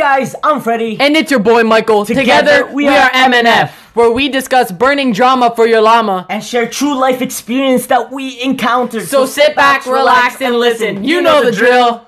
guys, I'm Freddie. And it's your boy Michael. Together, we are MNF. where we discuss burning drama for your llama. and share true life experience that we encountered. So sit back, relax, and listen. You know the drill.